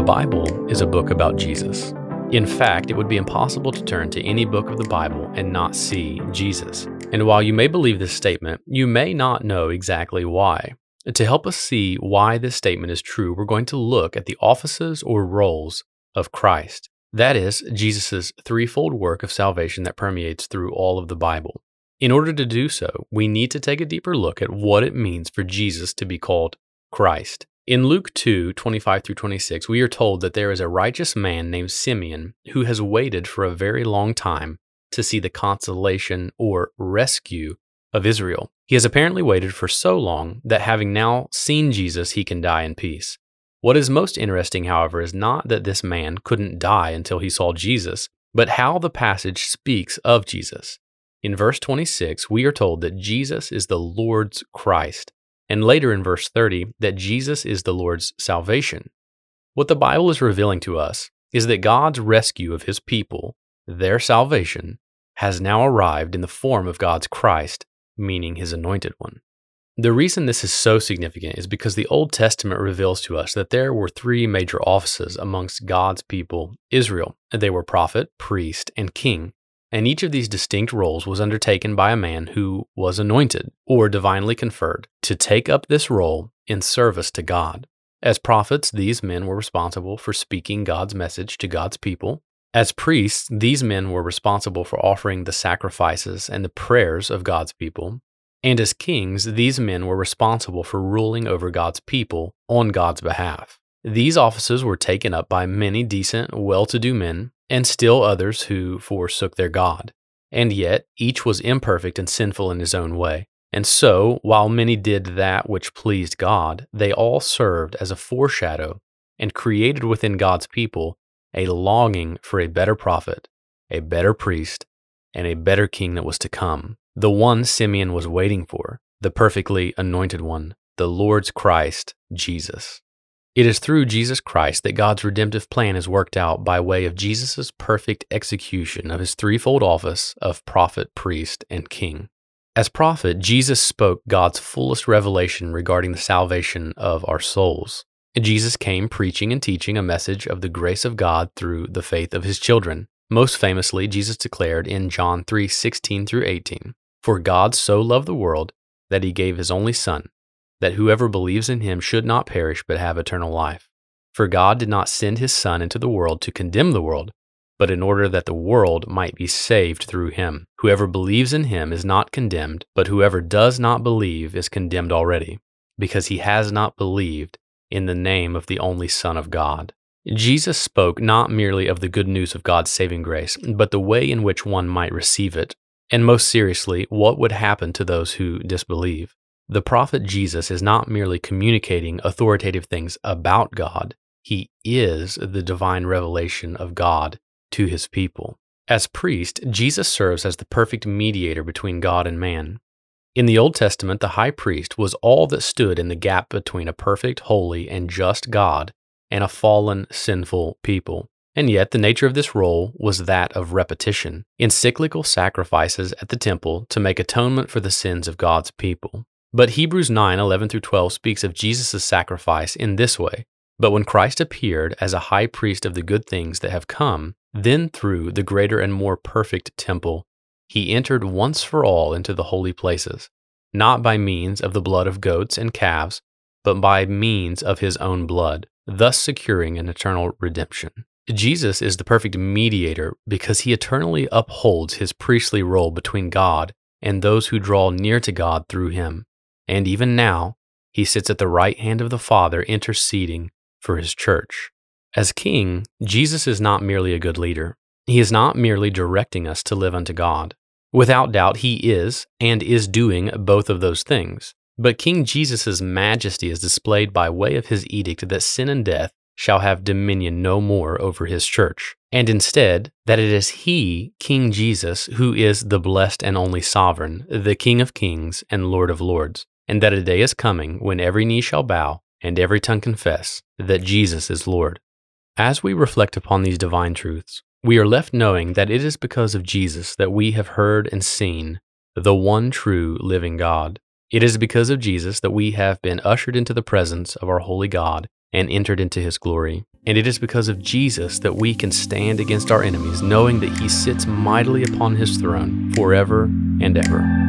The Bible is a book about Jesus. In fact, it would be impossible to turn to any book of the Bible and not see Jesus. And while you may believe this statement, you may not know exactly why. To help us see why this statement is true, we're going to look at the offices or roles of Christ. That is, Jesus' threefold work of salvation that permeates through all of the Bible. In order to do so, we need to take a deeper look at what it means for Jesus to be called Christ. In Luke 2 25 through 26, we are told that there is a righteous man named Simeon who has waited for a very long time to see the consolation or rescue of Israel. He has apparently waited for so long that having now seen Jesus, he can die in peace. What is most interesting, however, is not that this man couldn't die until he saw Jesus, but how the passage speaks of Jesus. In verse 26, we are told that Jesus is the Lord's Christ, and later in verse 30, that Jesus is the Lord's salvation. What the Bible is revealing to us is that God's rescue of his people, their salvation, has now arrived in the form of God's Christ, meaning his anointed one. The reason this is so significant is because the Old Testament reveals to us that there were three major offices amongst God's people, Israel. They were prophet, priest, and king. And each of these distinct roles was undertaken by a man who was anointed or divinely conferred to take up this role in service to God. As prophets, these men were responsible for speaking God's message to God's people. As priests, these men were responsible for offering the sacrifices and the prayers of God's people. And as kings, these men were responsible for ruling over God's people on God's behalf. These offices were taken up by many decent, well to do men, and still others who forsook their God. And yet, each was imperfect and sinful in his own way. And so, while many did that which pleased God, they all served as a foreshadow and created within God's people a longing for a better prophet, a better priest, and a better king that was to come the one Simeon was waiting for, the perfectly anointed one, the Lord's Christ, Jesus. It is through Jesus Christ that God's redemptive plan is worked out by way of Jesus' perfect execution of his threefold office of prophet, priest, and king. As prophet, Jesus spoke God's fullest revelation regarding the salvation of our souls. Jesus came preaching and teaching a message of the grace of God through the faith of his children. Most famously, Jesus declared in John 3 16 through 18, for God so loved the world that he gave his only Son, that whoever believes in him should not perish but have eternal life. For God did not send his Son into the world to condemn the world, but in order that the world might be saved through him. Whoever believes in him is not condemned, but whoever does not believe is condemned already, because he has not believed in the name of the only Son of God. Jesus spoke not merely of the good news of God's saving grace, but the way in which one might receive it, and most seriously, what would happen to those who disbelieve? The prophet Jesus is not merely communicating authoritative things about God, he is the divine revelation of God to his people. As priest, Jesus serves as the perfect mediator between God and man. In the Old Testament, the high priest was all that stood in the gap between a perfect, holy, and just God and a fallen, sinful people. And yet, the nature of this role was that of repetition, encyclical sacrifices at the temple to make atonement for the sins of God's people. But Hebrews 9 11 through 12 speaks of Jesus' sacrifice in this way. But when Christ appeared as a high priest of the good things that have come, then through the greater and more perfect temple, he entered once for all into the holy places, not by means of the blood of goats and calves, but by means of his own blood, thus securing an eternal redemption. Jesus is the perfect mediator because he eternally upholds his priestly role between God and those who draw near to God through him. And even now, he sits at the right hand of the Father interceding for his church. As king, Jesus is not merely a good leader. He is not merely directing us to live unto God. Without doubt, he is and is doing both of those things. But King Jesus' majesty is displayed by way of his edict that sin and death shall have dominion no more over his church, and instead that it is he, King Jesus, who is the blessed and only sovereign, the King of kings and Lord of lords, and that a day is coming when every knee shall bow and every tongue confess that Jesus is Lord. As we reflect upon these divine truths, we are left knowing that it is because of Jesus that we have heard and seen the one true living God. It is because of Jesus that we have been ushered into the presence of our holy God and entered into his glory. And it is because of Jesus that we can stand against our enemies, knowing that he sits mightily upon his throne forever and ever.